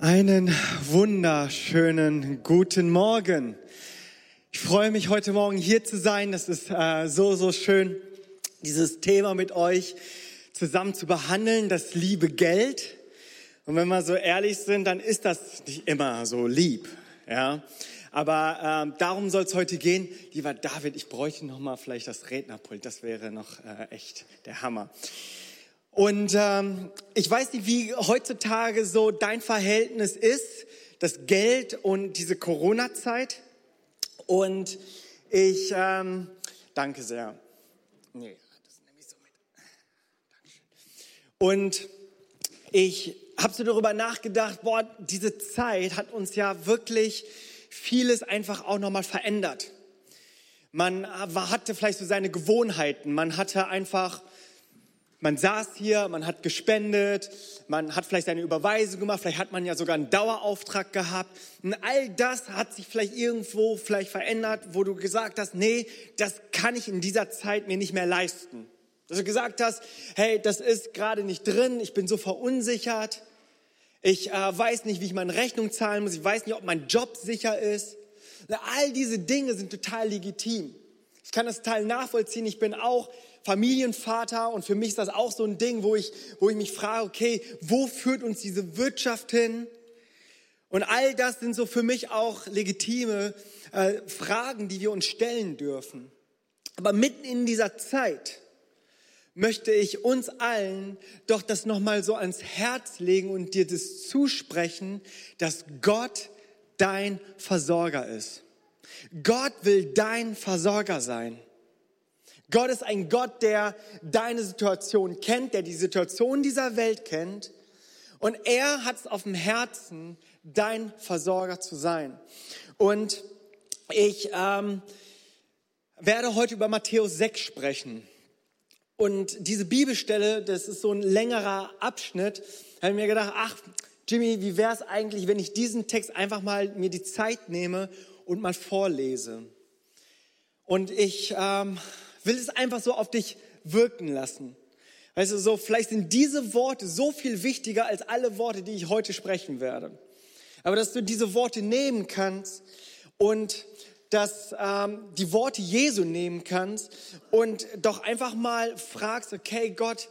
Einen wunderschönen guten Morgen. Ich freue mich heute Morgen hier zu sein. Das ist äh, so, so schön, dieses Thema mit euch zusammen zu behandeln, das liebe Geld. Und wenn wir so ehrlich sind, dann ist das nicht immer so lieb. Ja, aber ähm, darum soll es heute gehen. Lieber David, ich bräuchte noch mal vielleicht das Rednerpult. Das wäre noch äh, echt der Hammer. Und ähm, ich weiß nicht, wie heutzutage so dein Verhältnis ist, das Geld und diese Corona-Zeit. Und ich ähm, danke sehr. Nee, das nehme ich so mit. Und ich habe so darüber nachgedacht, boah, diese Zeit hat uns ja wirklich vieles einfach auch nochmal verändert. Man hatte vielleicht so seine Gewohnheiten, man hatte einfach man saß hier, man hat gespendet, man hat vielleicht seine Überweisung gemacht, vielleicht hat man ja sogar einen Dauerauftrag gehabt. Und all das hat sich vielleicht irgendwo vielleicht verändert, wo du gesagt hast, nee, das kann ich in dieser Zeit mir nicht mehr leisten. Dass du gesagt hast, hey, das ist gerade nicht drin, ich bin so verunsichert, ich äh, weiß nicht, wie ich meine Rechnung zahlen muss, ich weiß nicht, ob mein Job sicher ist. All diese Dinge sind total legitim. Ich kann das total nachvollziehen. Ich bin auch Familienvater und für mich ist das auch so ein Ding, wo ich, wo ich mich frage, okay, wo führt uns diese Wirtschaft hin? Und all das sind so für mich auch legitime äh, Fragen, die wir uns stellen dürfen. Aber mitten in dieser Zeit möchte ich uns allen doch das nochmal so ans Herz legen und dir das zusprechen, dass Gott dein Versorger ist. Gott will dein Versorger sein. Gott ist ein Gott, der deine Situation kennt, der die Situation dieser Welt kennt. Und er hat es auf dem Herzen, dein Versorger zu sein. Und ich ähm, werde heute über Matthäus 6 sprechen. Und diese Bibelstelle, das ist so ein längerer Abschnitt, habe ich mir gedacht, ach, Jimmy, wie wäre es eigentlich, wenn ich diesen Text einfach mal mir die Zeit nehme und mal vorlese? Und ich ähm, will es einfach so auf dich wirken lassen. Weißt du, so, vielleicht sind diese Worte so viel wichtiger als alle Worte, die ich heute sprechen werde. Aber dass du diese Worte nehmen kannst und dass ähm, die Worte Jesu nehmen kannst und doch einfach mal fragst, okay, Gott,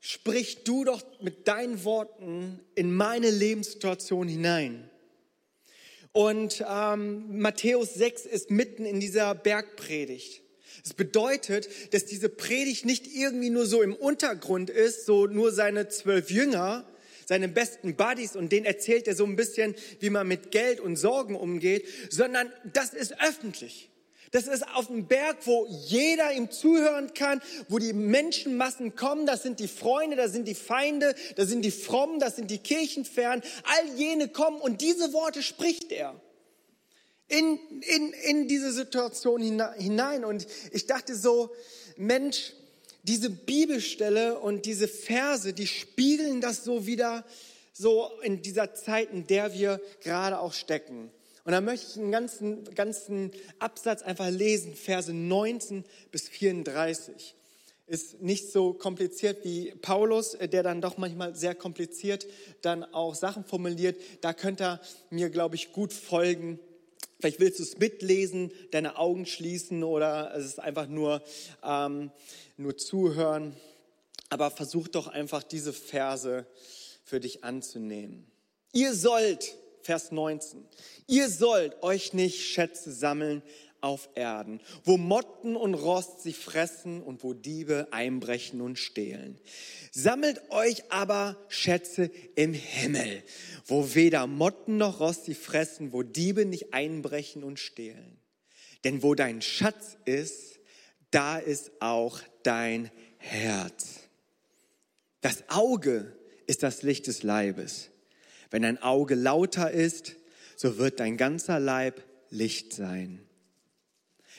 sprich du doch mit deinen Worten in meine Lebenssituation hinein. Und ähm, Matthäus 6 ist mitten in dieser Bergpredigt. Das bedeutet, dass diese Predigt nicht irgendwie nur so im Untergrund ist, so nur seine zwölf Jünger, seine besten Buddies und denen erzählt er so ein bisschen, wie man mit Geld und Sorgen umgeht, sondern das ist öffentlich. Das ist auf dem Berg, wo jeder ihm zuhören kann, wo die Menschenmassen kommen. Das sind die Freunde, das sind die Feinde, das sind die Frommen, das sind die Kirchenfern. All jene kommen und diese Worte spricht er in, in, in diese Situation hinein. Und ich dachte so, Mensch, diese Bibelstelle und diese Verse, die spiegeln das so wieder so in dieser Zeit, in der wir gerade auch stecken. Und da möchte ich einen ganzen, ganzen Absatz einfach lesen, Verse 19 bis 34. Ist nicht so kompliziert wie Paulus, der dann doch manchmal sehr kompliziert dann auch Sachen formuliert. Da könnt ihr mir, glaube ich, gut folgen. Vielleicht willst du es mitlesen, deine Augen schließen oder es ist einfach nur, ähm, nur zuhören. Aber versuch doch einfach diese Verse für dich anzunehmen. Ihr sollt, Vers 19, ihr sollt euch nicht Schätze sammeln auf Erden, wo Motten und Rost sie fressen und wo Diebe einbrechen und stehlen. Sammelt euch aber Schätze im Himmel, wo weder Motten noch Rost sie fressen, wo Diebe nicht einbrechen und stehlen. Denn wo dein Schatz ist, da ist auch dein Herz. Das Auge ist das Licht des Leibes. Wenn dein Auge lauter ist, so wird dein ganzer Leib Licht sein.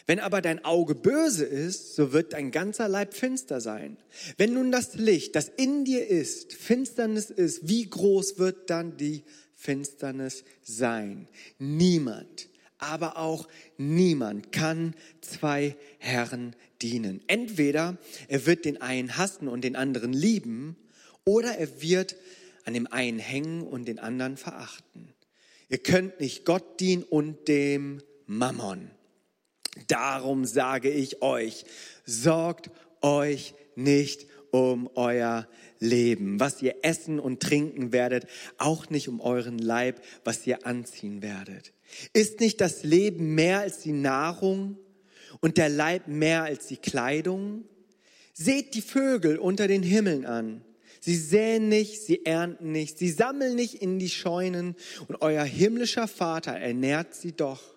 Wenn aber dein Auge böse ist, so wird dein ganzer Leib finster sein. Wenn nun das Licht, das in dir ist, Finsternis ist, wie groß wird dann die Finsternis sein? Niemand, aber auch niemand kann zwei Herren dienen. Entweder er wird den einen hassen und den anderen lieben, oder er wird an dem einen hängen und den anderen verachten. Ihr könnt nicht Gott dienen und dem Mammon. Darum sage ich euch, sorgt euch nicht um euer Leben, was ihr essen und trinken werdet, auch nicht um euren Leib, was ihr anziehen werdet. Ist nicht das Leben mehr als die Nahrung und der Leib mehr als die Kleidung? Seht die Vögel unter den Himmeln an. Sie säen nicht, sie ernten nicht, sie sammeln nicht in die Scheunen und euer himmlischer Vater ernährt sie doch.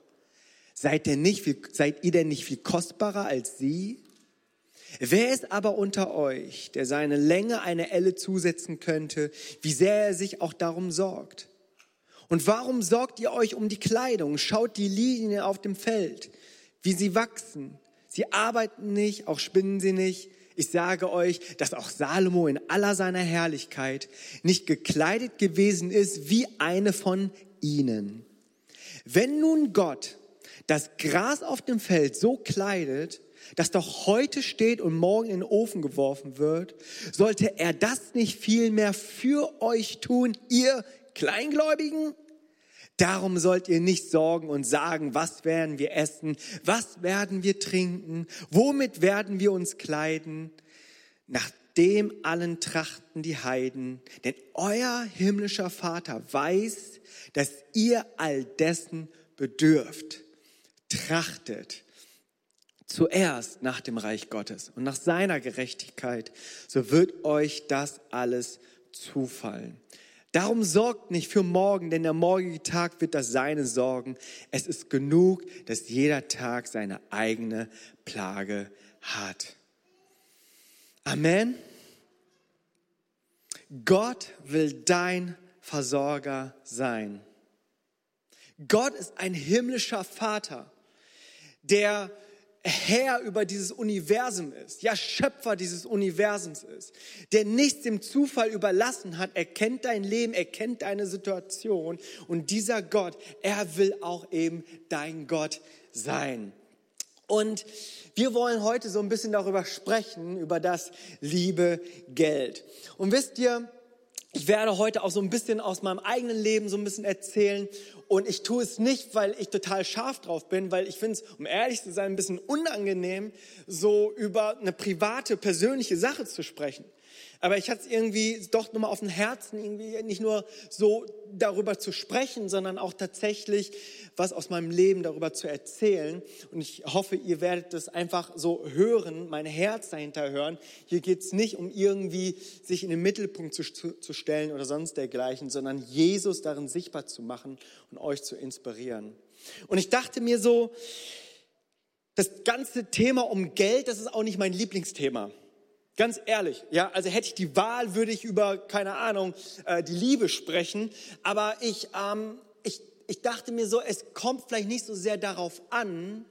Seid, ihr nicht viel, seid ihr denn nicht viel kostbarer als sie? Wer ist aber unter euch, der seine Länge eine Elle zusetzen könnte, wie sehr er sich auch darum sorgt? Und warum sorgt ihr euch um die Kleidung? Schaut die Linien auf dem Feld, wie sie wachsen. Sie arbeiten nicht, auch spinnen sie nicht. Ich sage euch, dass auch Salomo in aller seiner Herrlichkeit nicht gekleidet gewesen ist wie eine von ihnen. Wenn nun Gott das Gras auf dem Feld so kleidet, das doch heute steht und morgen in den Ofen geworfen wird, sollte er das nicht viel mehr für euch tun, ihr Kleingläubigen? Darum sollt ihr nicht sorgen und sagen, was werden wir essen, was werden wir trinken, womit werden wir uns kleiden. Nach dem allen trachten die Heiden, denn euer himmlischer Vater weiß, dass ihr all dessen bedürft. Trachtet zuerst nach dem Reich Gottes und nach seiner Gerechtigkeit, so wird euch das alles zufallen. Darum sorgt nicht für morgen, denn der morgige Tag wird das Seine sorgen. Es ist genug, dass jeder Tag seine eigene Plage hat. Amen. Gott will dein Versorger sein. Gott ist ein himmlischer Vater, der Herr über dieses Universum ist, ja Schöpfer dieses Universums ist, der nichts dem Zufall überlassen hat. Er kennt dein Leben, er kennt deine Situation und dieser Gott, er will auch eben dein Gott sein. Und wir wollen heute so ein bisschen darüber sprechen, über das liebe Geld. Und wisst ihr, ich werde heute auch so ein bisschen aus meinem eigenen Leben so ein bisschen erzählen. Und ich tue es nicht, weil ich total scharf drauf bin, weil ich finde es, um ehrlich zu sein, ein bisschen unangenehm, so über eine private, persönliche Sache zu sprechen. Aber ich hatte es irgendwie doch nochmal auf dem Herzen, irgendwie nicht nur so darüber zu sprechen, sondern auch tatsächlich was aus meinem Leben darüber zu erzählen. Und ich hoffe, ihr werdet das einfach so hören, mein Herz dahinter hören. Hier geht es nicht um irgendwie sich in den Mittelpunkt zu, zu stellen oder sonst dergleichen, sondern Jesus darin sichtbar zu machen und euch zu inspirieren. Und ich dachte mir so, das ganze Thema um Geld, das ist auch nicht mein Lieblingsthema. Ganz ehrlich, ja, also hätte ich die Wahl, würde ich über, keine Ahnung, äh, die Liebe sprechen. Aber ich, ähm, ich, ich dachte mir so, es kommt vielleicht nicht so sehr darauf an,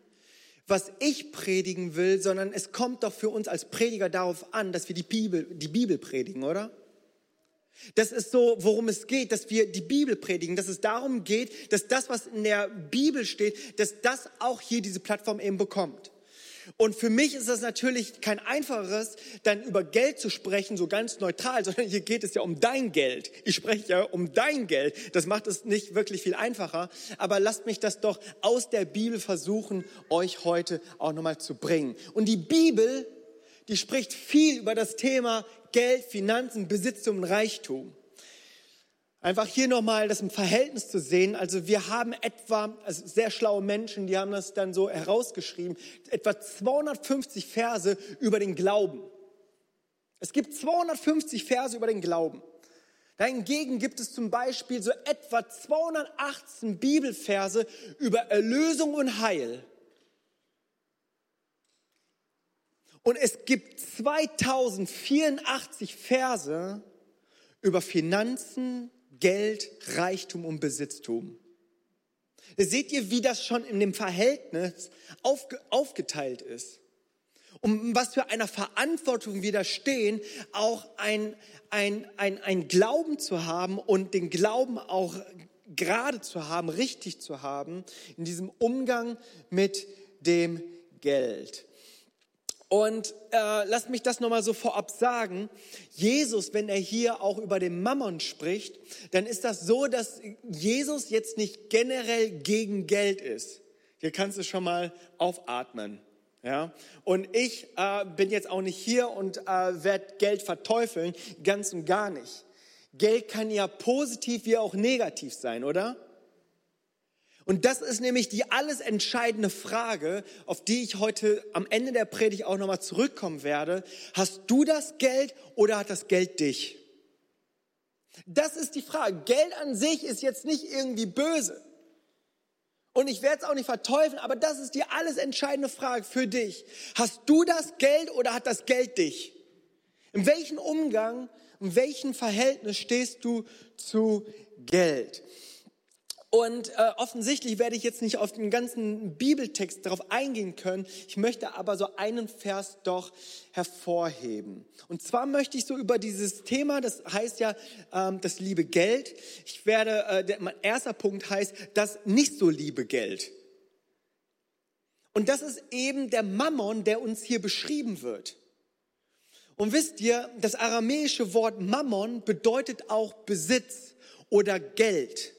was ich predigen will, sondern es kommt doch für uns als Prediger darauf an, dass wir die Bibel, die Bibel predigen, oder? Das ist so, worum es geht, dass wir die Bibel predigen, dass es darum geht, dass das, was in der Bibel steht, dass das auch hier diese Plattform eben bekommt. Und für mich ist das natürlich kein einfaches, dann über Geld zu sprechen, so ganz neutral, sondern hier geht es ja um dein Geld. Ich spreche ja um dein Geld. Das macht es nicht wirklich viel einfacher. Aber lasst mich das doch aus der Bibel versuchen, euch heute auch nochmal zu bringen. Und die Bibel, die spricht viel über das Thema Geld, Finanzen, Besitztum und Reichtum. Einfach hier nochmal das im Verhältnis zu sehen. Also wir haben etwa, also sehr schlaue Menschen, die haben das dann so herausgeschrieben, etwa 250 Verse über den Glauben. Es gibt 250 Verse über den Glauben. Dahingegen gibt es zum Beispiel so etwa 218 Bibelverse über Erlösung und Heil. Und es gibt 2084 Verse über Finanzen, Geld, Reichtum und Besitztum. seht ihr, wie das schon in dem Verhältnis aufge, aufgeteilt ist. Um was für einer Verantwortung wir da stehen, auch ein, ein, ein, ein Glauben zu haben und den Glauben auch gerade zu haben, richtig zu haben, in diesem Umgang mit dem Geld. Und äh, lasst mich das nochmal so vorab sagen. Jesus, wenn er hier auch über den Mammon spricht, dann ist das so, dass Jesus jetzt nicht generell gegen Geld ist. Hier kannst du schon mal aufatmen. Ja? Und ich äh, bin jetzt auch nicht hier und äh, werde Geld verteufeln, ganz und gar nicht. Geld kann ja positiv wie auch negativ sein, oder? Und das ist nämlich die alles entscheidende Frage, auf die ich heute am Ende der Predigt auch nochmal zurückkommen werde. Hast du das Geld oder hat das Geld dich? Das ist die Frage. Geld an sich ist jetzt nicht irgendwie böse. Und ich werde es auch nicht verteufeln, aber das ist die alles entscheidende Frage für dich. Hast du das Geld oder hat das Geld dich? In welchem Umgang, in welchem Verhältnis stehst du zu Geld? Und äh, offensichtlich werde ich jetzt nicht auf den ganzen Bibeltext darauf eingehen können. Ich möchte aber so einen Vers doch hervorheben. Und zwar möchte ich so über dieses Thema, das heißt ja ähm, das liebe Geld. Ich werde, äh, der, mein erster Punkt heißt das nicht so liebe Geld. Und das ist eben der Mammon, der uns hier beschrieben wird. Und wisst ihr, das aramäische Wort Mammon bedeutet auch Besitz oder Geld.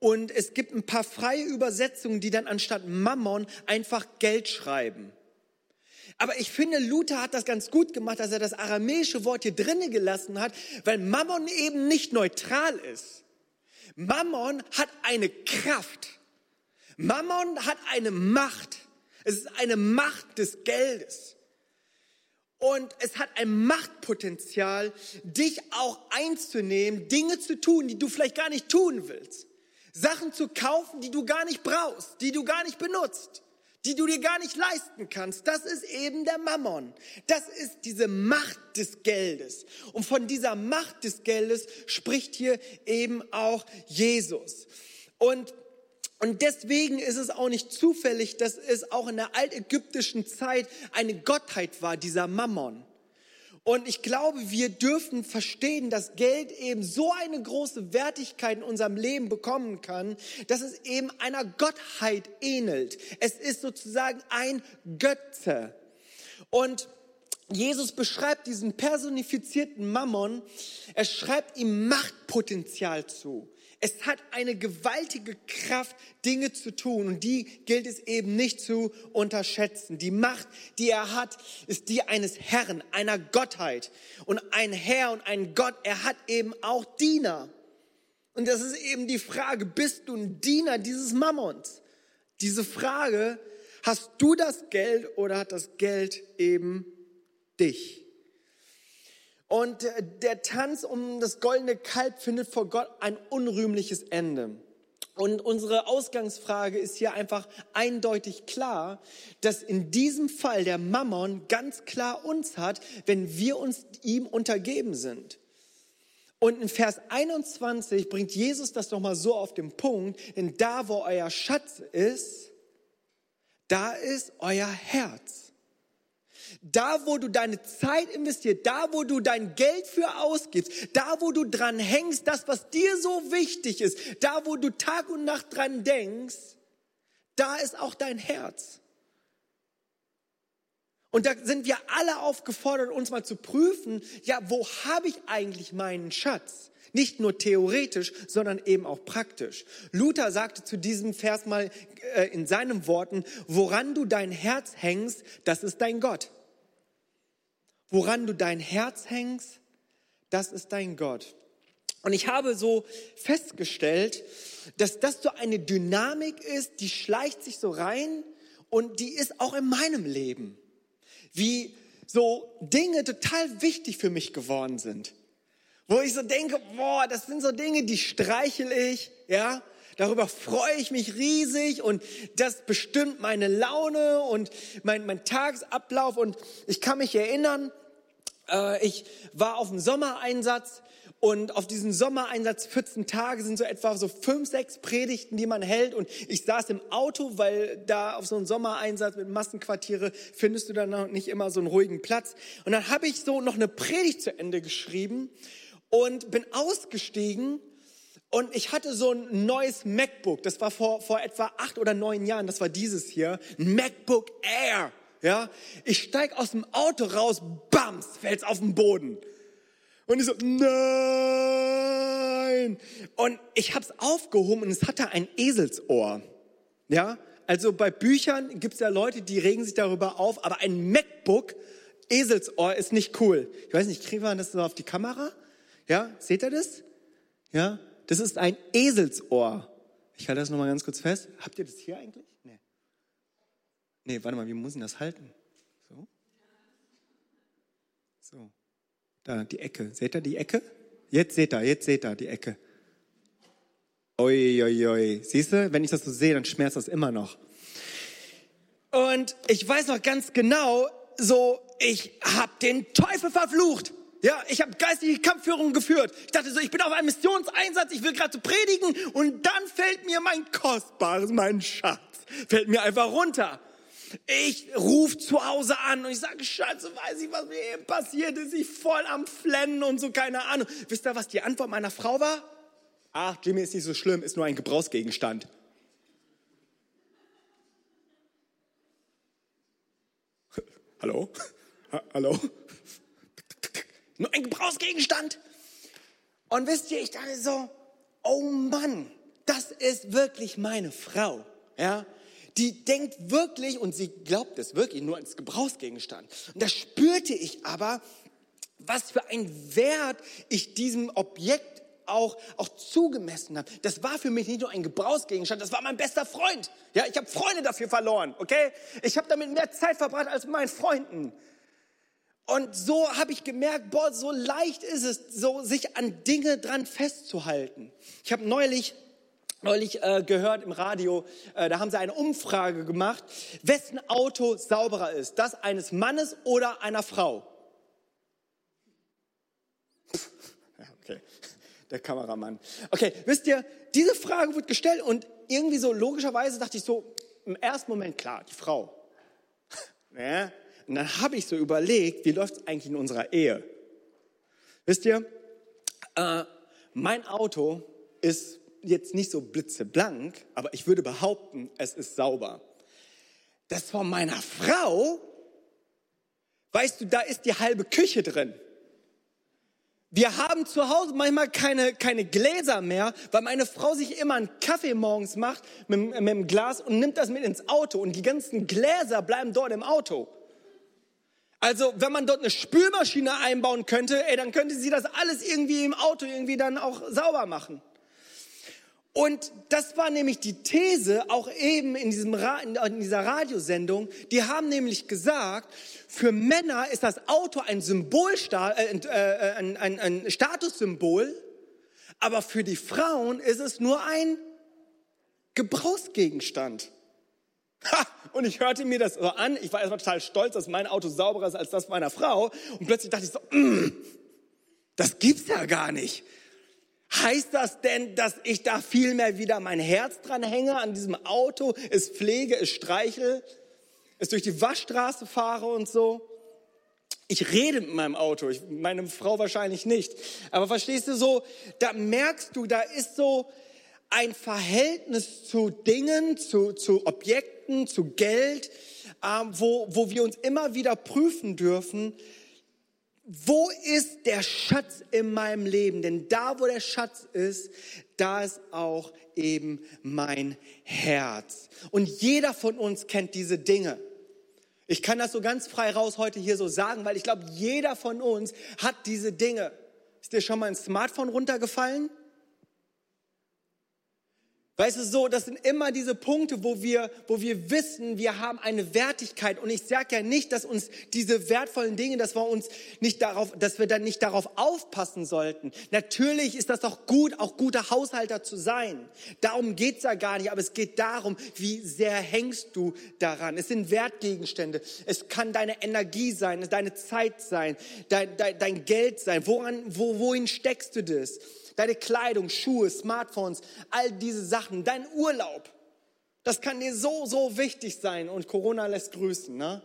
Und es gibt ein paar freie Übersetzungen, die dann anstatt Mammon einfach Geld schreiben. Aber ich finde, Luther hat das ganz gut gemacht, dass er das aramäische Wort hier drinnen gelassen hat, weil Mammon eben nicht neutral ist. Mammon hat eine Kraft. Mammon hat eine Macht. Es ist eine Macht des Geldes. Und es hat ein Machtpotenzial, dich auch einzunehmen, Dinge zu tun, die du vielleicht gar nicht tun willst. Sachen zu kaufen, die du gar nicht brauchst, die du gar nicht benutzt, die du dir gar nicht leisten kannst. Das ist eben der Mammon. Das ist diese Macht des Geldes. Und von dieser Macht des Geldes spricht hier eben auch Jesus. Und und deswegen ist es auch nicht zufällig, dass es auch in der altägyptischen Zeit eine Gottheit war, dieser Mammon. Und ich glaube, wir dürfen verstehen, dass Geld eben so eine große Wertigkeit in unserem Leben bekommen kann, dass es eben einer Gottheit ähnelt. Es ist sozusagen ein Götze. Und Jesus beschreibt diesen personifizierten Mammon, er schreibt ihm Machtpotenzial zu. Es hat eine gewaltige Kraft, Dinge zu tun und die gilt es eben nicht zu unterschätzen. Die Macht, die er hat, ist die eines Herrn, einer Gottheit. Und ein Herr und ein Gott, er hat eben auch Diener. Und das ist eben die Frage, bist du ein Diener dieses Mammons? Diese Frage, hast du das Geld oder hat das Geld eben dich? Und äh, der Tanz um das goldene Kalb findet vor Gott ein unrühmliches Ende. Und unsere Ausgangsfrage ist hier einfach eindeutig klar, dass in diesem Fall der Mammon ganz klar uns hat, wenn wir uns ihm untergeben sind. Und in Vers 21 bringt Jesus das nochmal so auf den Punkt, denn da, wo euer Schatz ist, da ist euer Herz. Da, wo du deine Zeit investierst, da, wo du dein Geld für ausgibst, da, wo du dran hängst, das, was dir so wichtig ist, da, wo du Tag und Nacht dran denkst, da ist auch dein Herz. Und da sind wir alle aufgefordert, uns mal zu prüfen, ja, wo habe ich eigentlich meinen Schatz? Nicht nur theoretisch, sondern eben auch praktisch. Luther sagte zu diesem Vers mal äh, in seinen Worten, woran du dein Herz hängst, das ist dein Gott. Woran du dein Herz hängst, das ist dein Gott. Und ich habe so festgestellt, dass das so eine Dynamik ist, die schleicht sich so rein und die ist auch in meinem Leben. Wie so Dinge total wichtig für mich geworden sind. Wo ich so denke, boah, das sind so Dinge, die streichel ich, ja. Darüber freue ich mich riesig und das bestimmt meine Laune und mein, mein Tagesablauf. Und ich kann mich erinnern, äh, ich war auf dem Sommereinsatz und auf diesen Sommereinsatz 14 Tage sind so etwa so fünf, sechs Predigten, die man hält. Und ich saß im Auto, weil da auf so einem Sommereinsatz mit Massenquartiere findest du dann noch nicht immer so einen ruhigen Platz. Und dann habe ich so noch eine Predigt zu Ende geschrieben und bin ausgestiegen und ich hatte so ein neues MacBook. Das war vor, vor etwa acht oder neun Jahren. Das war dieses hier. Ein MacBook Air Ja, ich steig aus dem Auto raus, bams, fällt's auf den Boden. Und ich so, nein. Und ich hab's aufgehoben und es hatte ein Eselsohr. Ja, also bei Büchern gibt's ja Leute, die regen sich darüber auf, aber ein MacBook, Eselsohr ist nicht cool. Ich weiß nicht, kriegen wir das so auf die Kamera? Ja, seht ihr das? Ja, das ist ein Eselsohr. Ich halte das nochmal ganz kurz fest. Habt ihr das hier eigentlich? Nee. Nee, warte mal, wie muss ich das halten? So. So. Da, die Ecke. Seht ihr die Ecke? Jetzt seht ihr, jetzt seht ihr die Ecke. Ui, ui, ui. Siehst du, wenn ich das so sehe, dann schmerzt das immer noch. Und ich weiß noch ganz genau, so, ich hab den Teufel verflucht. Ja, ich habe geistige Kampfführung geführt. Ich dachte so, ich bin auf einem Missionseinsatz, ich will gerade so predigen und dann fällt mir mein Kostbares, mein Schatz, fällt mir einfach runter. Ich rufe zu Hause an und ich sage, Schatz, weiß ich, was mir eben passiert ist. Ich voll am Flennen und so, keine Ahnung. Wisst ihr, was die Antwort meiner Frau war? Ach, Jimmy ist nicht so schlimm, ist nur ein Gebrauchsgegenstand. Hallo? Ha Hallo? Nur ein Gebrauchsgegenstand. Und wisst ihr, ich dachte so, oh Mann, das ist wirklich meine Frau. Ja, die denkt wirklich und sie glaubt es wirklich nur als Gebrauchsgegenstand. Und da spürte ich aber, was für ein Wert ich diesem Objekt auch, auch zugemessen habe. Das war für mich nicht nur ein Gebrauchsgegenstand, das war mein bester Freund. Ja, ich habe Freunde dafür verloren, okay? Ich habe damit mehr Zeit verbracht als mit meinen Freunden. Und so habe ich gemerkt, boah, so leicht ist es, so sich an Dinge dran festzuhalten. Ich habe neulich neulich äh, gehört im Radio, äh, da haben sie eine Umfrage gemacht, wessen Auto sauberer ist, das eines Mannes oder einer Frau. Okay, der Kameramann. Okay, wisst ihr, diese Frage wird gestellt und irgendwie so logischerweise dachte ich so, im ersten Moment klar, die Frau. ja, Und dann habe ich so überlegt, wie läuft es eigentlich in unserer Ehe? Wisst ihr, äh, mein Auto ist jetzt nicht so blitzeblank, aber ich würde behaupten, es ist sauber. Das von meiner Frau, weißt du, da ist die halbe Küche drin. Wir haben zu Hause manchmal keine, keine Gläser mehr, weil meine Frau sich immer einen Kaffee morgens macht mit, mit dem Glas und nimmt das mit ins Auto und die ganzen Gläser bleiben dort im Auto. Also, wenn man dort eine Spülmaschine einbauen könnte, ey, dann könnte sie das alles irgendwie im Auto irgendwie dann auch sauber machen. Und das war nämlich die These, auch eben in, diesem in dieser Radiosendung. Die haben nämlich gesagt, für Männer ist das Auto ein, Symbol, äh, äh, ein, ein, ein Statussymbol, aber für die Frauen ist es nur ein Gebrauchsgegenstand. Ha! Und ich hörte mir das so an. Ich war erstmal total stolz, dass mein Auto sauberer ist als das meiner Frau. Und plötzlich dachte ich so, mm, das gibt's ja gar nicht. Heißt das denn, dass ich da viel mehr wieder mein Herz dran hänge an diesem Auto, es pflege, es streichel, es durch die Waschstraße fahre und so? Ich rede mit meinem Auto, ich, meine Frau wahrscheinlich nicht. Aber verstehst du so, da merkst du, da ist so ein Verhältnis zu Dingen, zu, zu Objekten, zu Geld, äh, wo, wo wir uns immer wieder prüfen dürfen, wo ist der Schatz in meinem Leben? Denn da, wo der Schatz ist, da ist auch eben mein Herz. Und jeder von uns kennt diese Dinge. Ich kann das so ganz frei raus heute hier so sagen, weil ich glaube, jeder von uns hat diese Dinge. Ist dir schon mal ein Smartphone runtergefallen? Weißt du, so, das sind immer diese Punkte, wo wir, wo wir wissen, wir haben eine Wertigkeit. Und ich sage ja nicht, dass uns diese wertvollen Dinge, dass wir uns nicht darauf, dass wir dann nicht darauf aufpassen sollten. Natürlich ist das doch gut, auch guter Haushalter zu sein. Darum geht's ja gar nicht. Aber es geht darum, wie sehr hängst du daran. Es sind Wertgegenstände. Es kann deine Energie sein, deine Zeit sein, dein, dein, dein Geld sein. Woran, wo, wohin steckst du das? Deine Kleidung, Schuhe, Smartphones, all diese Sachen, dein Urlaub. Das kann dir so, so wichtig sein und Corona lässt grüßen, ne?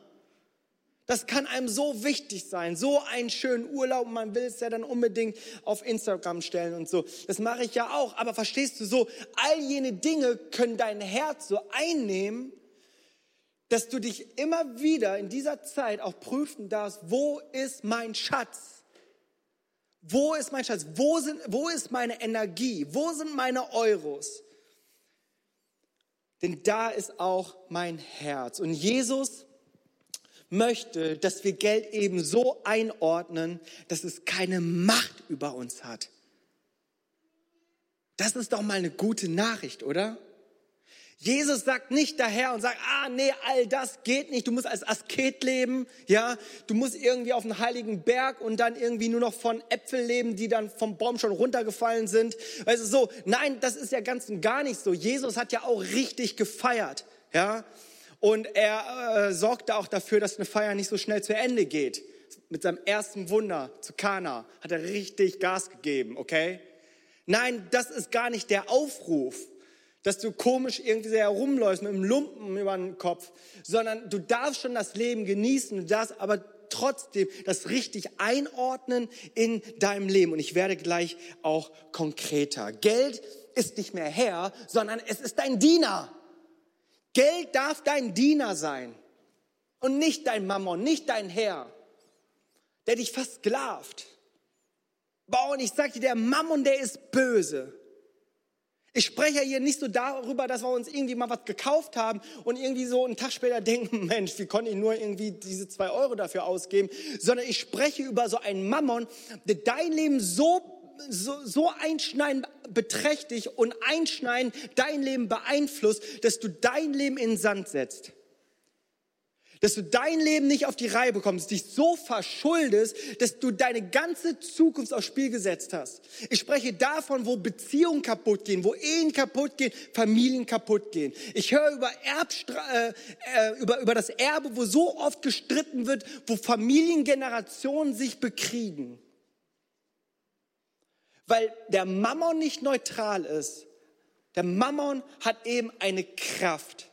Das kann einem so wichtig sein, so einen schönen Urlaub, man will es ja dann unbedingt auf Instagram stellen und so. Das mache ich ja auch, aber verstehst du so, all jene Dinge können dein Herz so einnehmen, dass du dich immer wieder in dieser Zeit auch prüfen darfst, wo ist mein Schatz? Wo ist mein Schatz? Wo, sind, wo ist meine Energie? Wo sind meine Euros? Denn da ist auch mein Herz. Und Jesus möchte, dass wir Geld eben so einordnen, dass es keine Macht über uns hat. Das ist doch mal eine gute Nachricht, oder? Jesus sagt nicht daher und sagt, ah, nee, all das geht nicht. Du musst als Asket leben, ja. Du musst irgendwie auf einen heiligen Berg und dann irgendwie nur noch von Äpfeln leben, die dann vom Baum schon runtergefallen sind. Weißt du, so. Nein, das ist ja ganz und gar nicht so. Jesus hat ja auch richtig gefeiert, ja. Und er äh, sorgte auch dafür, dass eine Feier nicht so schnell zu Ende geht. Mit seinem ersten Wunder zu Kana hat er richtig Gas gegeben, okay? Nein, das ist gar nicht der Aufruf dass du komisch irgendwie so herumläufst mit einem Lumpen über den Kopf, sondern du darfst schon das Leben genießen, du darfst aber trotzdem das richtig einordnen in deinem Leben. Und ich werde gleich auch konkreter. Geld ist nicht mehr Herr, sondern es ist dein Diener. Geld darf dein Diener sein und nicht dein Mammon, nicht dein Herr, der dich versklavt. Boah, und ich sag dir, der Mammon, der ist böse. Ich spreche hier nicht so darüber, dass wir uns irgendwie mal was gekauft haben und irgendwie so einen Tag später denken, Mensch, wie konnte ich nur irgendwie diese zwei Euro dafür ausgeben, sondern ich spreche über so einen Mammon, der dein Leben so so, so einschneidend beträchtlich und einschneidend dein Leben beeinflusst, dass du dein Leben in Sand setzt dass du dein Leben nicht auf die Reihe bekommst, dich so verschuldest, dass du deine ganze Zukunft aufs Spiel gesetzt hast. Ich spreche davon, wo Beziehungen kaputt gehen, wo Ehen kaputt gehen, Familien kaputt gehen. Ich höre über, Erbstra äh, äh, über, über das Erbe, wo so oft gestritten wird, wo Familiengenerationen sich bekriegen. Weil der Mammon nicht neutral ist. Der Mammon hat eben eine Kraft.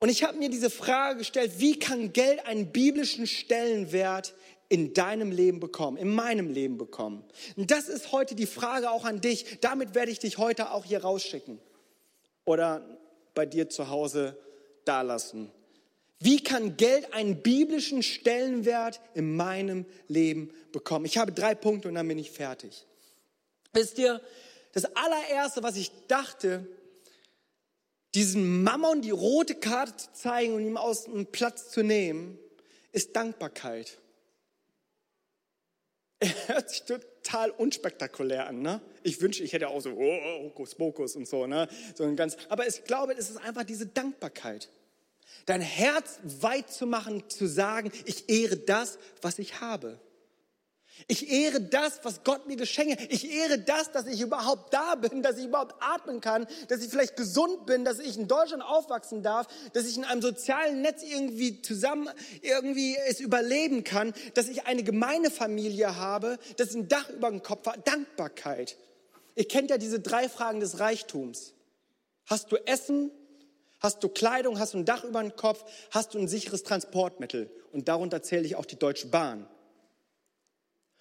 Und ich habe mir diese Frage gestellt, wie kann Geld einen biblischen Stellenwert in deinem Leben bekommen, in meinem Leben bekommen? Und das ist heute die Frage auch an dich. Damit werde ich dich heute auch hier rausschicken oder bei dir zu Hause dalassen. Wie kann Geld einen biblischen Stellenwert in meinem Leben bekommen? Ich habe drei Punkte und dann bin ich fertig. Wisst ihr, das allererste, was ich dachte, diesen Mammon die rote Karte zu zeigen und ihm aus dem Platz zu nehmen, ist Dankbarkeit. Er hört sich total unspektakulär an. Ne? Ich wünsche, ich hätte auch so oh, Hokus Pokus und so. Ne? so ein ganz, aber ich glaube, es ist einfach diese Dankbarkeit. Dein Herz weit zu machen, zu sagen, ich ehre das, was ich habe. Ich ehre das, was Gott mir geschenke. Ich ehre das, dass ich überhaupt da bin, dass ich überhaupt atmen kann, dass ich vielleicht gesund bin, dass ich in Deutschland aufwachsen darf, dass ich in einem sozialen Netz irgendwie zusammen irgendwie es überleben kann, dass ich eine gemeine Familie habe, dass ich ein Dach über dem Kopf habe. Dankbarkeit. Ihr kennt ja diese drei Fragen des Reichtums. Hast du Essen? Hast du Kleidung? Hast du ein Dach über dem Kopf? Hast du ein sicheres Transportmittel? Und darunter zähle ich auch die Deutsche Bahn.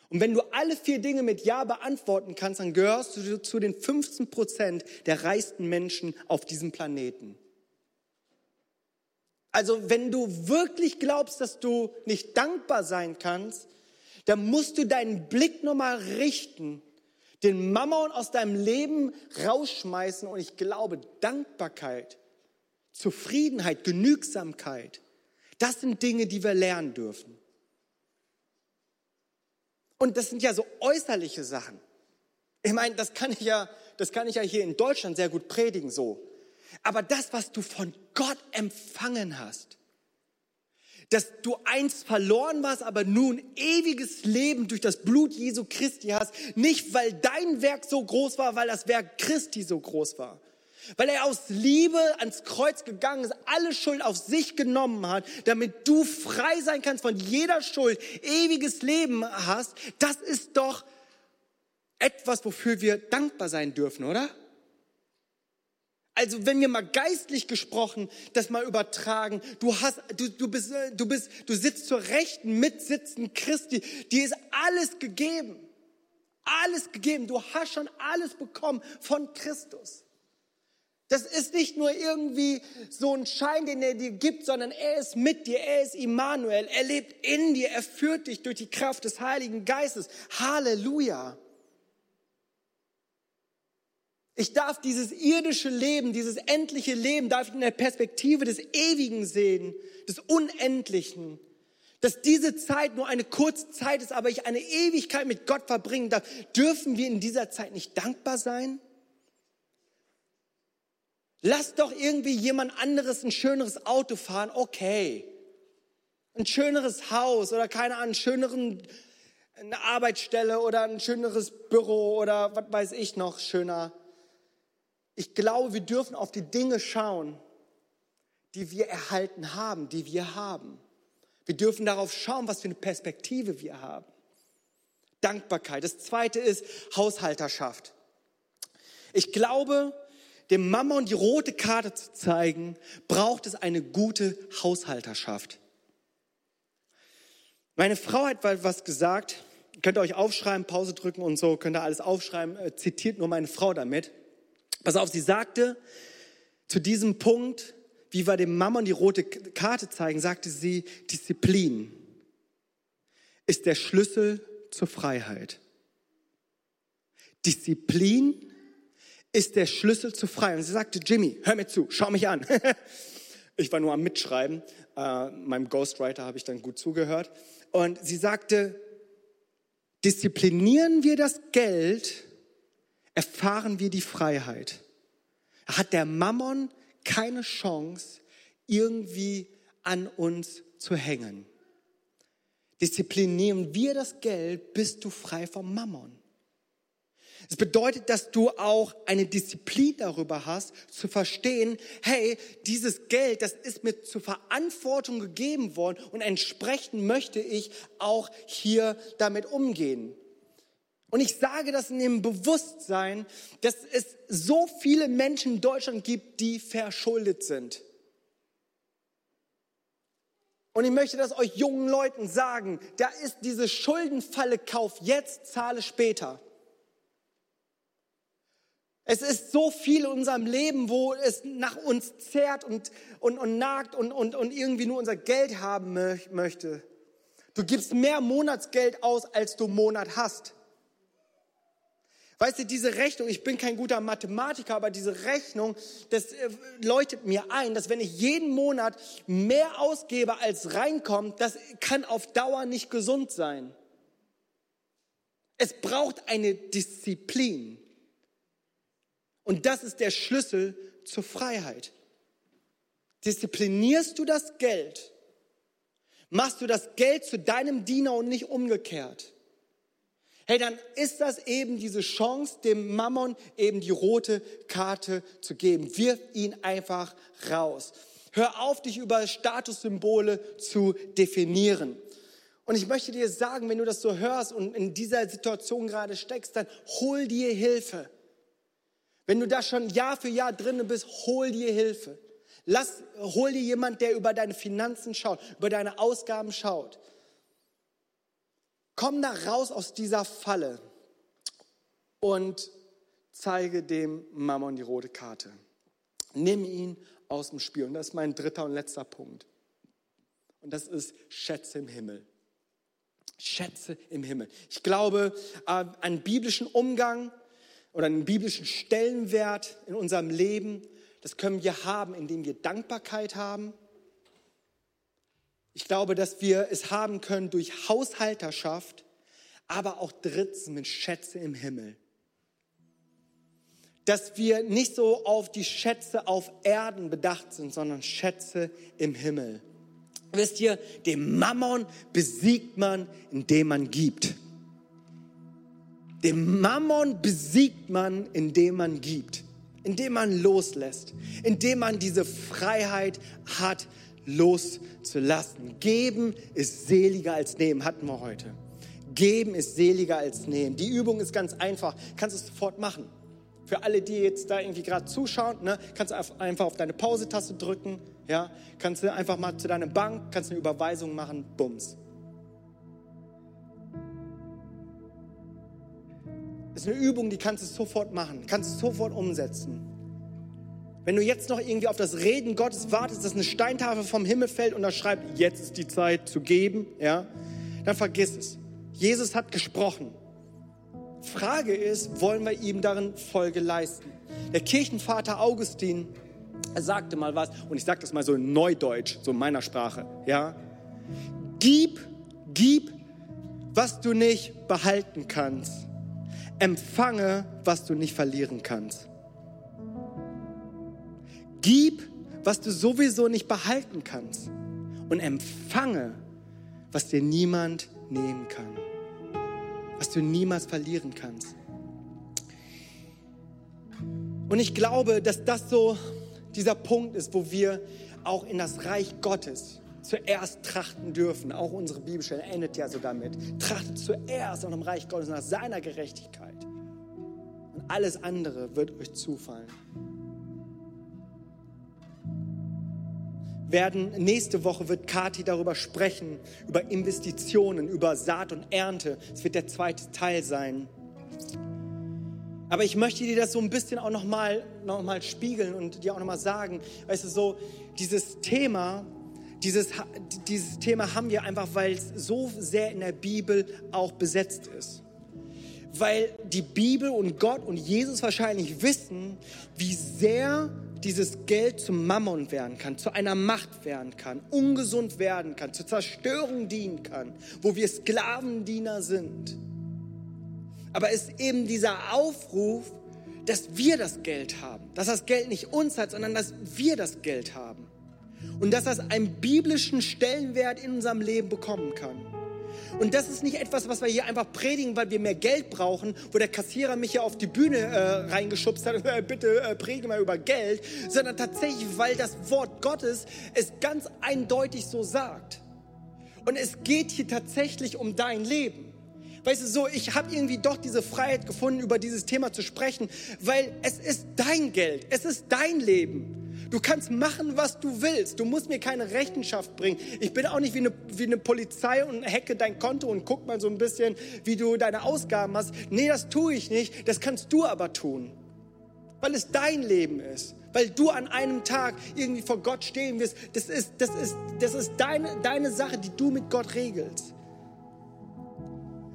Und wenn du alle vier Dinge mit Ja beantworten kannst, dann gehörst du zu den 15 Prozent der reichsten Menschen auf diesem Planeten. Also wenn du wirklich glaubst, dass du nicht dankbar sein kannst, dann musst du deinen Blick nochmal richten, den Mammon aus deinem Leben rausschmeißen. Und ich glaube, Dankbarkeit, Zufriedenheit, Genügsamkeit, das sind Dinge, die wir lernen dürfen. Und das sind ja so äußerliche Sachen. Ich meine, das kann ich ja, das kann ich ja hier in Deutschland sehr gut predigen so. Aber das, was du von Gott empfangen hast, dass du einst verloren warst, aber nun ewiges Leben durch das Blut Jesu Christi hast, nicht weil dein Werk so groß war, weil das Werk Christi so groß war, weil er aus Liebe ans Kreuz gegangen ist, alle Schuld auf sich genommen hat, damit du frei sein kannst von jeder Schuld, ewiges Leben hast, das ist doch etwas, wofür wir dankbar sein dürfen, oder? Also wenn wir mal geistlich gesprochen das mal übertragen, du hast, du, du bist, du bist, du sitzt zur Rechten, mitsitzen Christi, dir ist alles gegeben. Alles gegeben. Du hast schon alles bekommen von Christus. Das ist nicht nur irgendwie so ein Schein, den er dir gibt, sondern er ist mit dir, er ist Immanuel, er lebt in dir, er führt dich durch die Kraft des Heiligen Geistes. Halleluja. Ich darf dieses irdische Leben, dieses endliche Leben, darf ich in der Perspektive des Ewigen sehen, des Unendlichen. Dass diese Zeit nur eine kurze Zeit ist, aber ich eine Ewigkeit mit Gott verbringen darf. Dürfen wir in dieser Zeit nicht dankbar sein? Lass doch irgendwie jemand anderes ein schöneres Auto fahren, okay. Ein schöneres Haus oder keine Ahnung, einen schöneren eine Arbeitsstelle oder ein schöneres Büro oder was weiß ich noch schöner. Ich glaube, wir dürfen auf die Dinge schauen, die wir erhalten haben, die wir haben. Wir dürfen darauf schauen, was für eine Perspektive wir haben. Dankbarkeit. Das zweite ist Haushalterschaft. Ich glaube, dem Mama und die rote Karte zu zeigen, braucht es eine gute Haushalterschaft. Meine Frau hat was gesagt, könnt ihr euch aufschreiben, Pause drücken und so, könnt ihr alles aufschreiben, äh, zitiert nur meine Frau damit. Pass auf, sie sagte zu diesem Punkt, wie wir dem Mama und die rote Karte zeigen, sagte sie, Disziplin ist der Schlüssel zur Freiheit. Disziplin ist der Schlüssel zur Freiheit. Und sie sagte, Jimmy, hör mir zu, schau mich an. ich war nur am Mitschreiben. Äh, meinem Ghostwriter habe ich dann gut zugehört. Und sie sagte, disziplinieren wir das Geld, erfahren wir die Freiheit. Hat der Mammon keine Chance, irgendwie an uns zu hängen. Disziplinieren wir das Geld, bist du frei vom Mammon. Es bedeutet, dass du auch eine Disziplin darüber hast, zu verstehen, hey, dieses Geld, das ist mir zur Verantwortung gegeben worden und entsprechend möchte ich auch hier damit umgehen. Und ich sage das in dem Bewusstsein, dass es so viele Menschen in Deutschland gibt, die verschuldet sind. Und ich möchte das euch jungen Leuten sagen, da ist diese Schuldenfalle, kauf jetzt, zahle später. Es ist so viel in unserem Leben, wo es nach uns zerrt und, und, und nagt und, und, und irgendwie nur unser Geld haben möchte. Du gibst mehr Monatsgeld aus, als du Monat hast. Weißt du, diese Rechnung, ich bin kein guter Mathematiker, aber diese Rechnung, das äh, läutet mir ein, dass wenn ich jeden Monat mehr ausgebe, als reinkommt, das kann auf Dauer nicht gesund sein. Es braucht eine Disziplin. Und das ist der Schlüssel zur Freiheit. Disziplinierst du das Geld, machst du das Geld zu deinem Diener und nicht umgekehrt hey, dann ist das eben diese Chance, dem Mammon eben die rote Karte zu geben. Wirf ihn einfach raus. Hör auf, dich über Statussymbole zu definieren. Und ich möchte dir sagen, wenn du das so hörst und in dieser Situation gerade steckst, dann hol dir Hilfe. Wenn du da schon Jahr für Jahr drin bist, hol dir Hilfe. Lass, hol dir jemand, der über deine Finanzen schaut, über deine Ausgaben schaut. Komm da raus aus dieser Falle und zeige dem Mammon die rote Karte. Nimm ihn aus dem Spiel. Und das ist mein dritter und letzter Punkt. Und das ist Schätze im Himmel. Schätze im Himmel. Ich glaube, äh, einen biblischen Umgang oder einen biblischen Stellenwert in unserem Leben, das können wir haben, indem wir Dankbarkeit haben, ich glaube, dass wir es haben können durch Haushalterschaft, aber auch drittens mit Schätze im Himmel. Dass wir nicht so auf die Schätze auf Erden bedacht sind, sondern Schätze im Himmel. Wisst ihr, den Mammon besiegt man, indem man gibt. Den Mammon besiegt man, indem man gibt, indem man loslässt, indem man diese Freiheit hat, loszulassen. Geben ist seliger als nehmen, hatten wir heute. Geben ist seliger als nehmen. Die Übung ist ganz einfach, kannst du sofort machen. Für alle, die jetzt da irgendwie gerade zuschauen, ne, kannst du einfach auf deine Pause-Taste drücken, ja, kannst du einfach mal zu deiner Bank, kannst eine Überweisung machen, bums. Das ist eine Übung, die kannst du sofort machen, kannst du sofort umsetzen. Wenn du jetzt noch irgendwie auf das Reden Gottes wartest, dass eine Steintafel vom Himmel fällt und da schreibt, jetzt ist die Zeit zu geben, ja, dann vergiss es. Jesus hat gesprochen. Frage ist, wollen wir ihm darin Folge leisten? Der Kirchenvater Augustin er sagte mal was, und ich sage das mal so in Neudeutsch, so in meiner Sprache, ja. Gib, gib, was du nicht behalten kannst. Empfange, was du nicht verlieren kannst. Gib, was du sowieso nicht behalten kannst. Und empfange, was dir niemand nehmen kann. Was du niemals verlieren kannst. Und ich glaube, dass das so dieser Punkt ist, wo wir auch in das Reich Gottes zuerst trachten dürfen. Auch unsere Bibelstelle endet ja so damit. Trachtet zuerst nach dem Reich Gottes, nach seiner Gerechtigkeit. Und alles andere wird euch zufallen. Werden, nächste Woche wird Kati darüber sprechen, über Investitionen, über Saat und Ernte. Es wird der zweite Teil sein. Aber ich möchte dir das so ein bisschen auch nochmal noch mal spiegeln und dir auch nochmal sagen, weißt du, so dieses Thema, dieses, dieses Thema haben wir einfach, weil es so sehr in der Bibel auch besetzt ist. Weil die Bibel und Gott und Jesus wahrscheinlich wissen, wie sehr dieses Geld zum Mammon werden kann, zu einer Macht werden kann, ungesund werden kann, zur Zerstörung dienen kann, wo wir Sklavendiener sind. Aber es ist eben dieser Aufruf, dass wir das Geld haben. Dass das Geld nicht uns hat, sondern dass wir das Geld haben. Und dass das einen biblischen Stellenwert in unserem Leben bekommen kann. Und das ist nicht etwas, was wir hier einfach predigen, weil wir mehr Geld brauchen, wo der Kassierer mich ja auf die Bühne äh, reingeschubst hat, bitte äh, predige mal über Geld, sondern tatsächlich, weil das Wort Gottes es ganz eindeutig so sagt. Und es geht hier tatsächlich um dein Leben. Weißt du, so, ich habe irgendwie doch diese Freiheit gefunden, über dieses Thema zu sprechen, weil es ist dein Geld, es ist dein Leben. Du kannst machen, was du willst. Du musst mir keine Rechenschaft bringen. Ich bin auch nicht wie eine, wie eine Polizei und hacke dein Konto und guck mal so ein bisschen, wie du deine Ausgaben hast. Nee, das tue ich nicht. Das kannst du aber tun. Weil es dein Leben ist. Weil du an einem Tag irgendwie vor Gott stehen wirst. Das ist, das ist, das ist deine, deine Sache, die du mit Gott regelst.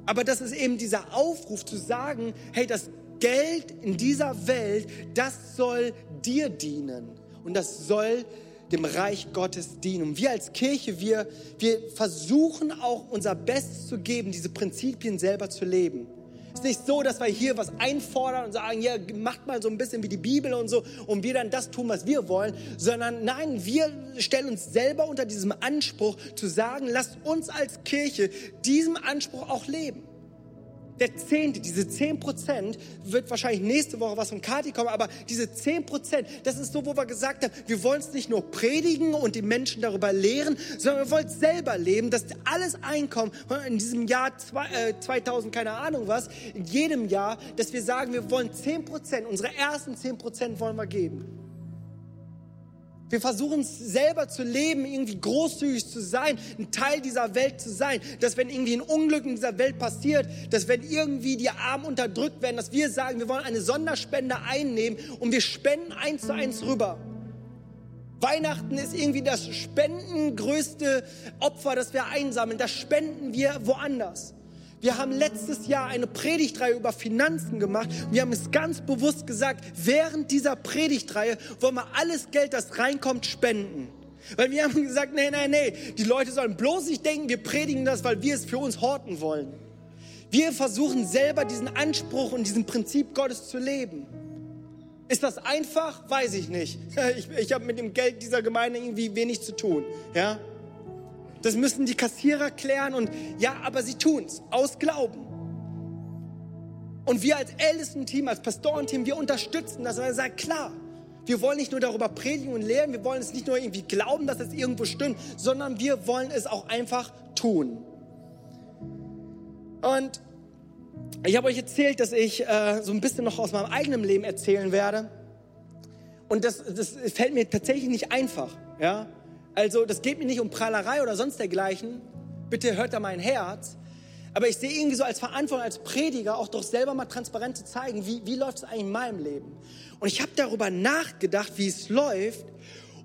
Aber das ist eben dieser Aufruf zu sagen, hey, das Geld in dieser Welt, das soll dir dienen und das soll dem Reich Gottes dienen. Und wir als Kirche, wir, wir versuchen auch unser Bestes zu geben, diese Prinzipien selber zu leben. Es ist nicht so, dass wir hier was einfordern und sagen, ja, macht mal so ein bisschen wie die Bibel und so und wir dann das tun, was wir wollen, sondern nein, wir stellen uns selber unter diesem Anspruch zu sagen, lasst uns als Kirche diesem Anspruch auch leben. Der Zehnte, diese zehn Prozent, wird wahrscheinlich nächste Woche was von Kati kommen, aber diese zehn Prozent, das ist so, wo wir gesagt haben, wir wollen es nicht nur predigen und die Menschen darüber lehren, sondern wir wollen es selber leben, dass alles Einkommen in diesem Jahr zwei, äh, 2000, keine Ahnung was, in jedem Jahr, dass wir sagen, wir wollen zehn Prozent, unsere ersten zehn Prozent wollen wir geben. Wir versuchen es selber zu leben, irgendwie großzügig zu sein, ein Teil dieser Welt zu sein. Dass wenn irgendwie ein Unglück in dieser Welt passiert, dass wenn irgendwie die Armen unterdrückt werden, dass wir sagen, wir wollen eine Sonderspende einnehmen und wir spenden eins zu eins rüber. Weihnachten ist irgendwie das spendengrößte Opfer, das wir einsammeln. Das spenden wir woanders. Wir haben letztes Jahr eine Predigtreihe über Finanzen gemacht. Wir haben es ganz bewusst gesagt, während dieser Predigtreihe wollen wir alles Geld, das reinkommt, spenden. Weil wir haben gesagt, nee, nee, nee, die Leute sollen bloß nicht denken, wir predigen das, weil wir es für uns horten wollen. Wir versuchen selber diesen Anspruch und diesen Prinzip Gottes zu leben. Ist das einfach? Weiß ich nicht. Ich, ich habe mit dem Geld dieser Gemeinde irgendwie wenig zu tun. Ja? Das müssen die Kassierer klären und ja, aber sie tun es aus Glauben. Und wir als Ältesten-Team, als Pastorenteam, wir unterstützen das, weil wir sagen, klar, wir wollen nicht nur darüber predigen und lehren, wir wollen es nicht nur irgendwie glauben, dass es irgendwo stimmt, sondern wir wollen es auch einfach tun. Und ich habe euch erzählt, dass ich äh, so ein bisschen noch aus meinem eigenen Leben erzählen werde. Und das, das fällt mir tatsächlich nicht einfach. Ja? Also das geht mir nicht um Prahlerei oder sonst dergleichen. Bitte hört da mein Herz. Aber ich sehe irgendwie so als Verantwortung, als Prediger auch doch selber mal transparent zu zeigen, wie, wie läuft es eigentlich in meinem Leben. Und ich habe darüber nachgedacht, wie es läuft.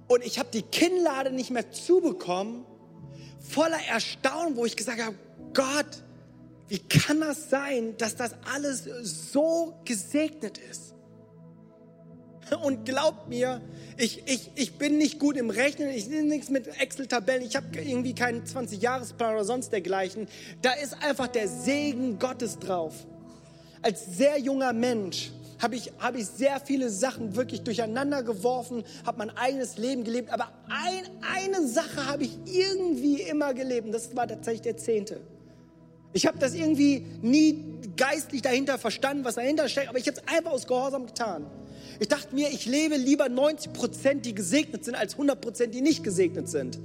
Und ich habe die Kinnlade nicht mehr zubekommen, voller Erstaunen, wo ich gesagt habe, Gott, wie kann das sein, dass das alles so gesegnet ist? Und glaubt mir, ich, ich, ich bin nicht gut im Rechnen, ich nehme nichts mit Excel-Tabellen, ich habe irgendwie keinen 20-Jahres-Plan oder sonst dergleichen. Da ist einfach der Segen Gottes drauf. Als sehr junger Mensch habe ich, hab ich sehr viele Sachen wirklich durcheinander geworfen, habe mein eigenes Leben gelebt, aber ein, eine Sache habe ich irgendwie immer gelebt und das war tatsächlich der Zehnte. Ich habe das irgendwie nie geistlich dahinter verstanden, was dahinter steckt, aber ich habe es einfach aus Gehorsam getan. Ich dachte mir, ich lebe lieber 90 Prozent, die gesegnet sind, als 100 Prozent, die nicht gesegnet sind.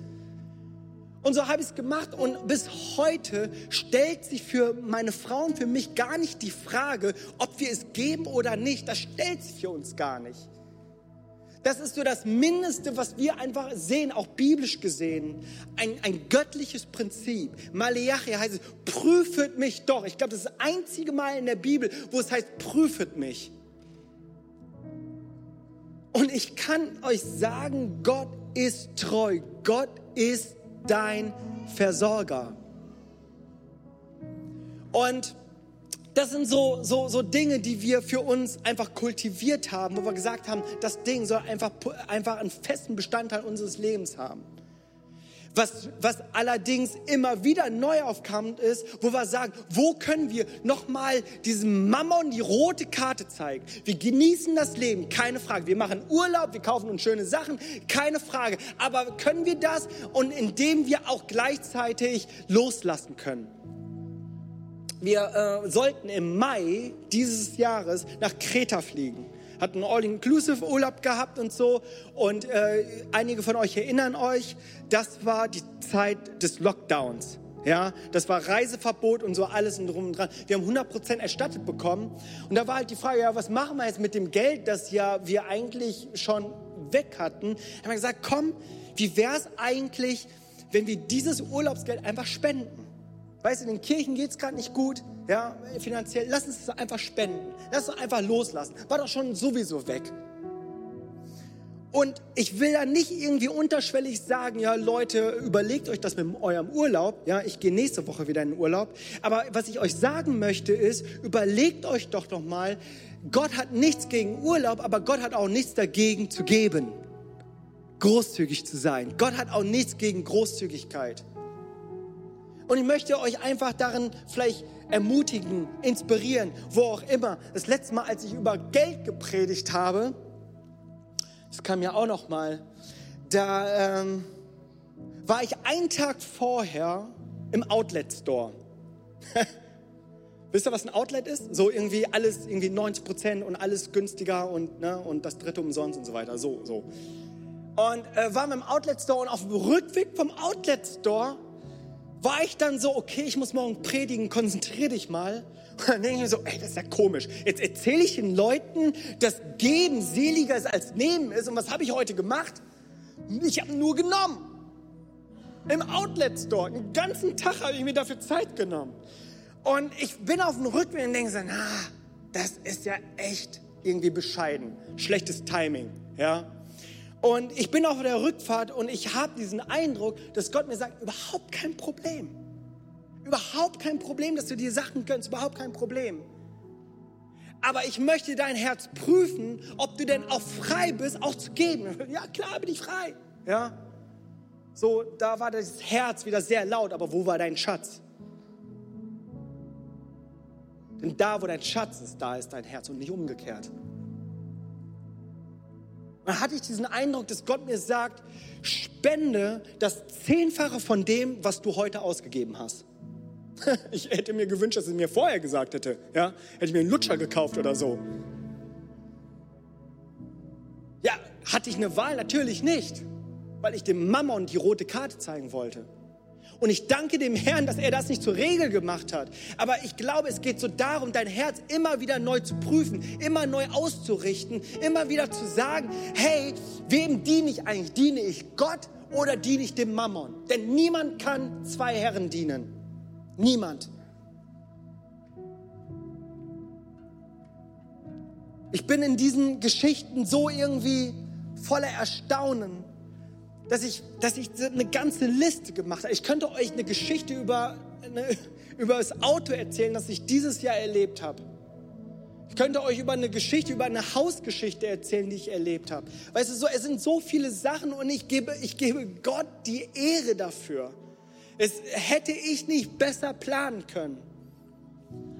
Und so habe ich es gemacht und bis heute stellt sich für meine Frauen, für mich gar nicht die Frage, ob wir es geben oder nicht. Das stellt sich für uns gar nicht. Das ist so das Mindeste, was wir einfach sehen, auch biblisch gesehen. Ein, ein göttliches Prinzip. Maleachi heißt es, prüfet mich doch. Ich glaube, das ist das einzige Mal in der Bibel, wo es heißt, prüfet mich. Und ich kann euch sagen, Gott ist treu. Gott ist dein Versorger. Und das sind so, so, so Dinge, die wir für uns einfach kultiviert haben, wo wir gesagt haben, das Ding soll einfach, einfach einen festen Bestandteil unseres Lebens haben. Was, was allerdings immer wieder neu aufkam, ist, wo wir sagen, wo können wir nochmal diesem Mammon die rote Karte zeigen? Wir genießen das Leben, keine Frage. Wir machen Urlaub, wir kaufen uns schöne Sachen, keine Frage. Aber können wir das und indem wir auch gleichzeitig loslassen können? Wir äh, sollten im Mai dieses Jahres nach Kreta fliegen hat einen All-Inclusive-Urlaub gehabt und so. Und äh, einige von euch erinnern euch, das war die Zeit des Lockdowns. Ja, das war Reiseverbot und so alles und drum und dran. Wir haben 100 erstattet bekommen. Und da war halt die Frage, ja, was machen wir jetzt mit dem Geld, das ja wir eigentlich schon weg hatten? Haben wir gesagt, komm, wie wäre es eigentlich, wenn wir dieses Urlaubsgeld einfach spenden? Weißt du, in den Kirchen geht es gerade nicht gut, ja, finanziell. Lass uns es einfach spenden. Lass uns einfach loslassen. War doch schon sowieso weg. Und ich will da nicht irgendwie unterschwellig sagen, ja Leute, überlegt euch das mit eurem Urlaub. Ja, ich gehe nächste Woche wieder in den Urlaub. Aber was ich euch sagen möchte ist, überlegt euch doch noch mal, Gott hat nichts gegen Urlaub, aber Gott hat auch nichts dagegen zu geben. Großzügig zu sein. Gott hat auch nichts gegen Großzügigkeit. Und ich möchte euch einfach darin vielleicht ermutigen, inspirieren, wo auch immer. Das letzte Mal, als ich über Geld gepredigt habe, das kam ja auch noch mal, da ähm, war ich einen Tag vorher im Outlet Store. Wisst ihr, was ein Outlet ist? So irgendwie alles irgendwie 90 Prozent und alles günstiger und, ne, und das dritte umsonst und so weiter. So, so. Und äh, waren wir im Outlet Store und auf dem Rückweg vom Outlet Store war ich dann so, okay, ich muss morgen predigen, konzentriere dich mal. Und dann denke ich mir so, ey, das ist ja komisch. Jetzt erzähle ich den Leuten, dass Geben seliger ist als Nehmen ist. Und was habe ich heute gemacht? Ich habe nur genommen. Im Outlet Store. Den ganzen Tag habe ich mir dafür Zeit genommen. Und ich bin auf dem Rückweg und denke so, na, das ist ja echt irgendwie bescheiden. Schlechtes Timing, ja. Und ich bin auf der Rückfahrt und ich habe diesen Eindruck, dass Gott mir sagt, überhaupt kein Problem. Überhaupt kein Problem, dass du dir Sachen gönnst, überhaupt kein Problem. Aber ich möchte dein Herz prüfen, ob du denn auch frei bist, auch zu geben. Ja, klar bin ich frei. Ja. So, da war das Herz wieder sehr laut, aber wo war dein Schatz? Denn da, wo dein Schatz ist, da ist dein Herz und nicht umgekehrt. Dann hatte ich diesen Eindruck, dass Gott mir sagt, spende das Zehnfache von dem, was du heute ausgegeben hast. Ich hätte mir gewünscht, dass es mir vorher gesagt hätte. Ja? Hätte ich mir einen Lutscher gekauft oder so. Ja, hatte ich eine Wahl? Natürlich nicht, weil ich dem Mammon die rote Karte zeigen wollte. Und ich danke dem Herrn, dass er das nicht zur Regel gemacht hat. Aber ich glaube, es geht so darum, dein Herz immer wieder neu zu prüfen, immer neu auszurichten, immer wieder zu sagen, hey, wem diene ich eigentlich? Diene ich Gott oder diene ich dem Mammon? Denn niemand kann zwei Herren dienen. Niemand. Ich bin in diesen Geschichten so irgendwie voller Erstaunen dass ich, dass ich eine ganze Liste gemacht habe. Ich könnte euch eine Geschichte über, eine, über das Auto erzählen, das ich dieses Jahr erlebt habe. Ich könnte euch über eine Geschichte, über eine Hausgeschichte erzählen, die ich erlebt habe. Weißt du, so, es sind so viele Sachen und ich gebe, ich gebe Gott die Ehre dafür. Es hätte ich nicht besser planen können.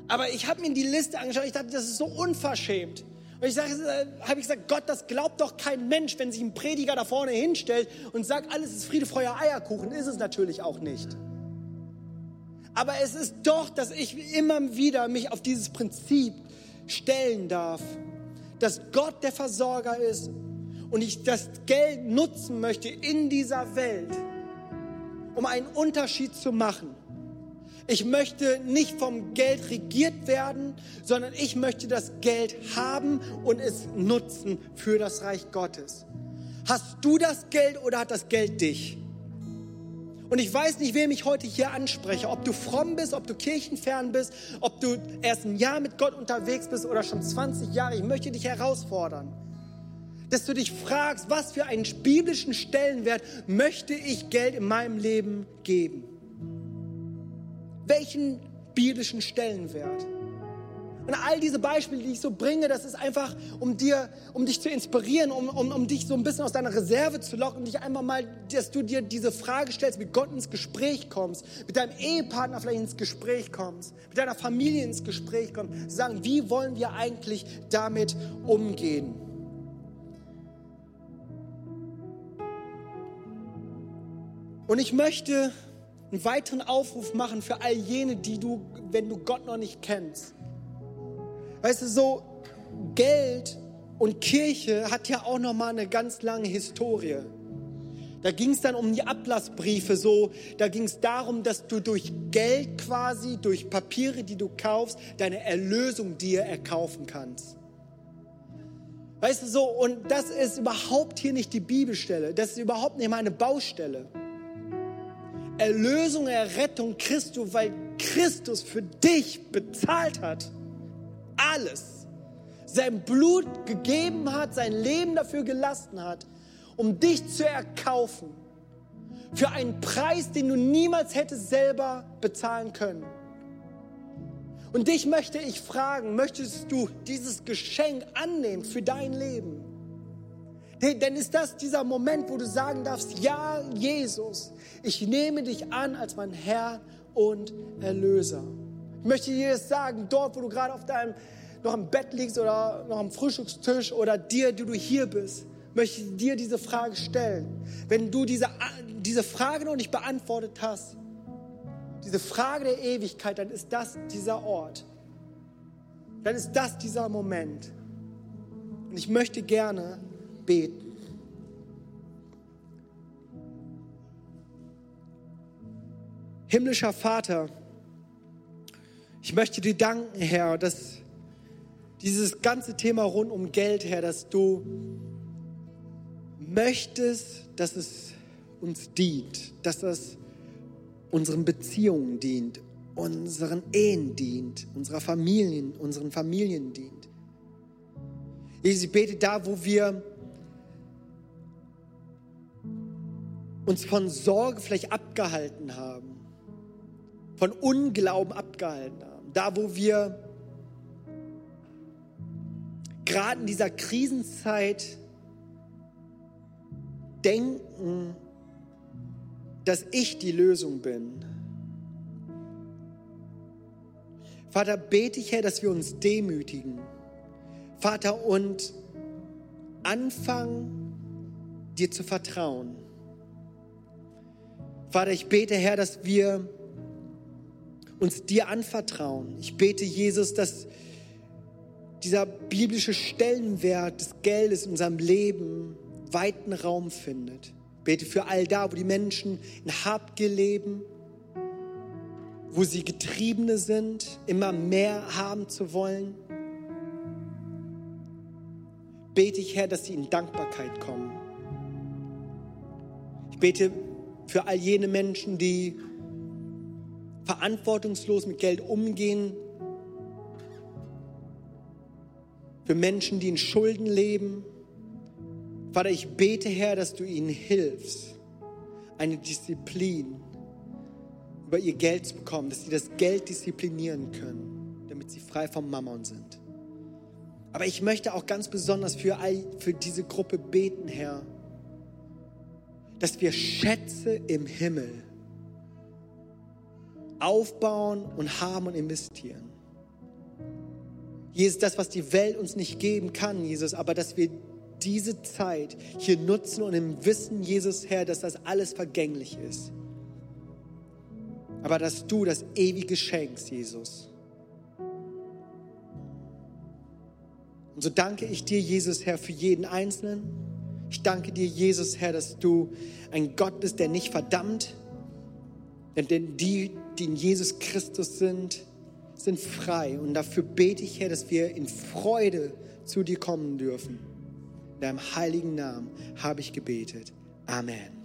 Aber ich habe mir die Liste angeschaut, ich dachte, das ist so unverschämt. Und ich äh, habe ich gesagt, Gott, das glaubt doch kein Mensch, wenn sich ein Prediger da vorne hinstellt und sagt, alles ist Friede, Feuer, Eierkuchen. Ist es natürlich auch nicht. Aber es ist doch, dass ich immer wieder mich auf dieses Prinzip stellen darf, dass Gott der Versorger ist und ich das Geld nutzen möchte in dieser Welt, um einen Unterschied zu machen. Ich möchte nicht vom Geld regiert werden, sondern ich möchte das Geld haben und es nutzen für das Reich Gottes. Hast du das Geld oder hat das Geld dich? Und ich weiß nicht, wem ich heute hier anspreche, ob du fromm bist, ob du kirchenfern bist, ob du erst ein Jahr mit Gott unterwegs bist oder schon 20 Jahre. Ich möchte dich herausfordern, dass du dich fragst, was für einen biblischen Stellenwert möchte ich Geld in meinem Leben geben? Welchen biblischen Stellenwert? Und all diese Beispiele, die ich so bringe, das ist einfach, um dir, um dich zu inspirieren, um, um, um dich so ein bisschen aus deiner Reserve zu locken, dich einmal mal, dass du dir diese Frage stellst, mit Gott ins Gespräch kommst, mit deinem Ehepartner vielleicht ins Gespräch kommst, mit deiner Familie ins Gespräch kommst, zu sagen, wie wollen wir eigentlich damit umgehen? Und ich möchte einen weiteren Aufruf machen für all jene, die du, wenn du Gott noch nicht kennst, Weißt du, so Geld und Kirche hat ja auch noch mal eine ganz lange Historie. Da ging es dann um die Ablassbriefe so, da ging es darum, dass du durch Geld quasi, durch Papiere, die du kaufst, deine Erlösung dir erkaufen kannst. Weißt du so, und das ist überhaupt hier nicht die Bibelstelle, das ist überhaupt nicht meine Baustelle. Erlösung, Errettung Christus, weil Christus für dich bezahlt hat alles, sein Blut gegeben hat, sein Leben dafür gelassen hat, um dich zu erkaufen. Für einen Preis, den du niemals hättest selber bezahlen können. Und dich möchte ich fragen, möchtest du dieses Geschenk annehmen für dein Leben? Denn ist das dieser Moment, wo du sagen darfst, ja, Jesus, ich nehme dich an als mein Herr und Erlöser. Ich möchte dir das sagen, dort, wo du gerade auf deinem noch im Bett liegst oder noch am Frühstückstisch oder dir, die du hier bist, möchte ich dir diese Frage stellen. Wenn du diese, diese Frage noch nicht beantwortet hast, diese Frage der Ewigkeit, dann ist das dieser Ort. Dann ist das dieser Moment. Und ich möchte gerne beten. Himmlischer Vater, ich möchte dir danken, Herr, dass dieses ganze Thema rund um Geld, Herr, dass du möchtest, dass es uns dient, dass es unseren Beziehungen dient, unseren Ehen dient, unserer Familien, unseren Familien dient. Jesus, ich bete da, wo wir uns von Sorge vielleicht abgehalten haben, von Unglauben abgehalten haben. Da, wo wir gerade in dieser Krisenzeit denken, dass ich die Lösung bin. Vater, bete ich, Herr, dass wir uns demütigen. Vater, und anfangen, dir zu vertrauen. Vater, ich bete, Herr, dass wir uns dir anvertrauen. Ich bete, Jesus, dass dieser biblische Stellenwert des Geldes in unserem Leben weiten Raum findet. Bete für all da, wo die Menschen in Habgier leben, wo sie Getriebene sind, immer mehr haben zu wollen. Bete ich, Herr, dass sie in Dankbarkeit kommen. Ich bete für all jene Menschen, die verantwortungslos mit Geld umgehen, für Menschen, die in Schulden leben. Vater, ich bete, Herr, dass du ihnen hilfst, eine Disziplin über ihr Geld zu bekommen, dass sie das Geld disziplinieren können, damit sie frei vom Mammon sind. Aber ich möchte auch ganz besonders für, all, für diese Gruppe beten, Herr, dass wir Schätze im Himmel aufbauen und haben und investieren. Jesus, das, was die Welt uns nicht geben kann, Jesus, aber dass wir diese Zeit hier nutzen und im Wissen, Jesus, Herr, dass das alles vergänglich ist. Aber dass du das ewige schenkst, Jesus. Und so danke ich dir, Jesus, Herr, für jeden Einzelnen. Ich danke dir, Jesus, Herr, dass du ein Gott bist, der nicht verdammt. Denn die, die in Jesus Christus sind, sind frei. Und dafür bete ich, Herr, dass wir in Freude zu dir kommen dürfen. In deinem heiligen Namen habe ich gebetet. Amen.